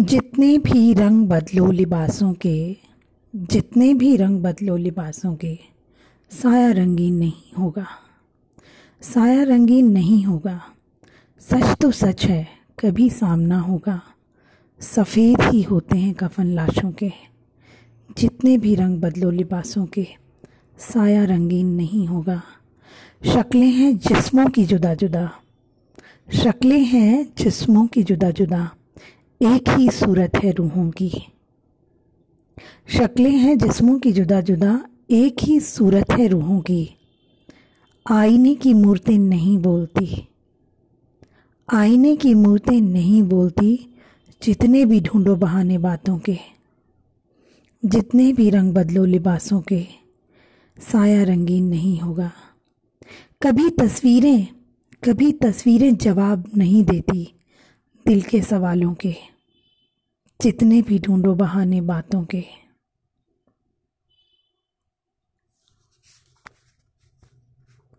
जितने भी रंग बदलो लिबासों के, जितने भी रंग बदलो लिबासों के, साया रंगीन नहीं होगा। साया रंगीन नहीं होगा। सच तो सच है, कभी सामना होगा। सफ़ेद ही होते हैं कफन लाशों के। जितने भी रंग बदलो लिबासों के, साया रंगीन नहीं होगा। शक्लें हैं जिस्मों की जुदा जुदा। शक्लें हैं जिस्मों की जुदा जुदा। एक ही सूरत है रूहों की। शक्लें हैं जिस्मों की जुदा जुदा, एक ही सूरत है रूहों की। आईने की मूर्तें नहीं बोलती। आईने की मूर्तें नहीं बोलती, जितने भी ढूंढो बहाने बातों के। जितने भी रंग बदलो लिबासों के, साया रंगीन नहीं होगा। कभी तस्वीरें कभी तस्वीरें जवाब नहीं देती। दिल के सवालों के जितने भी ढूंढो बहाने बातों के।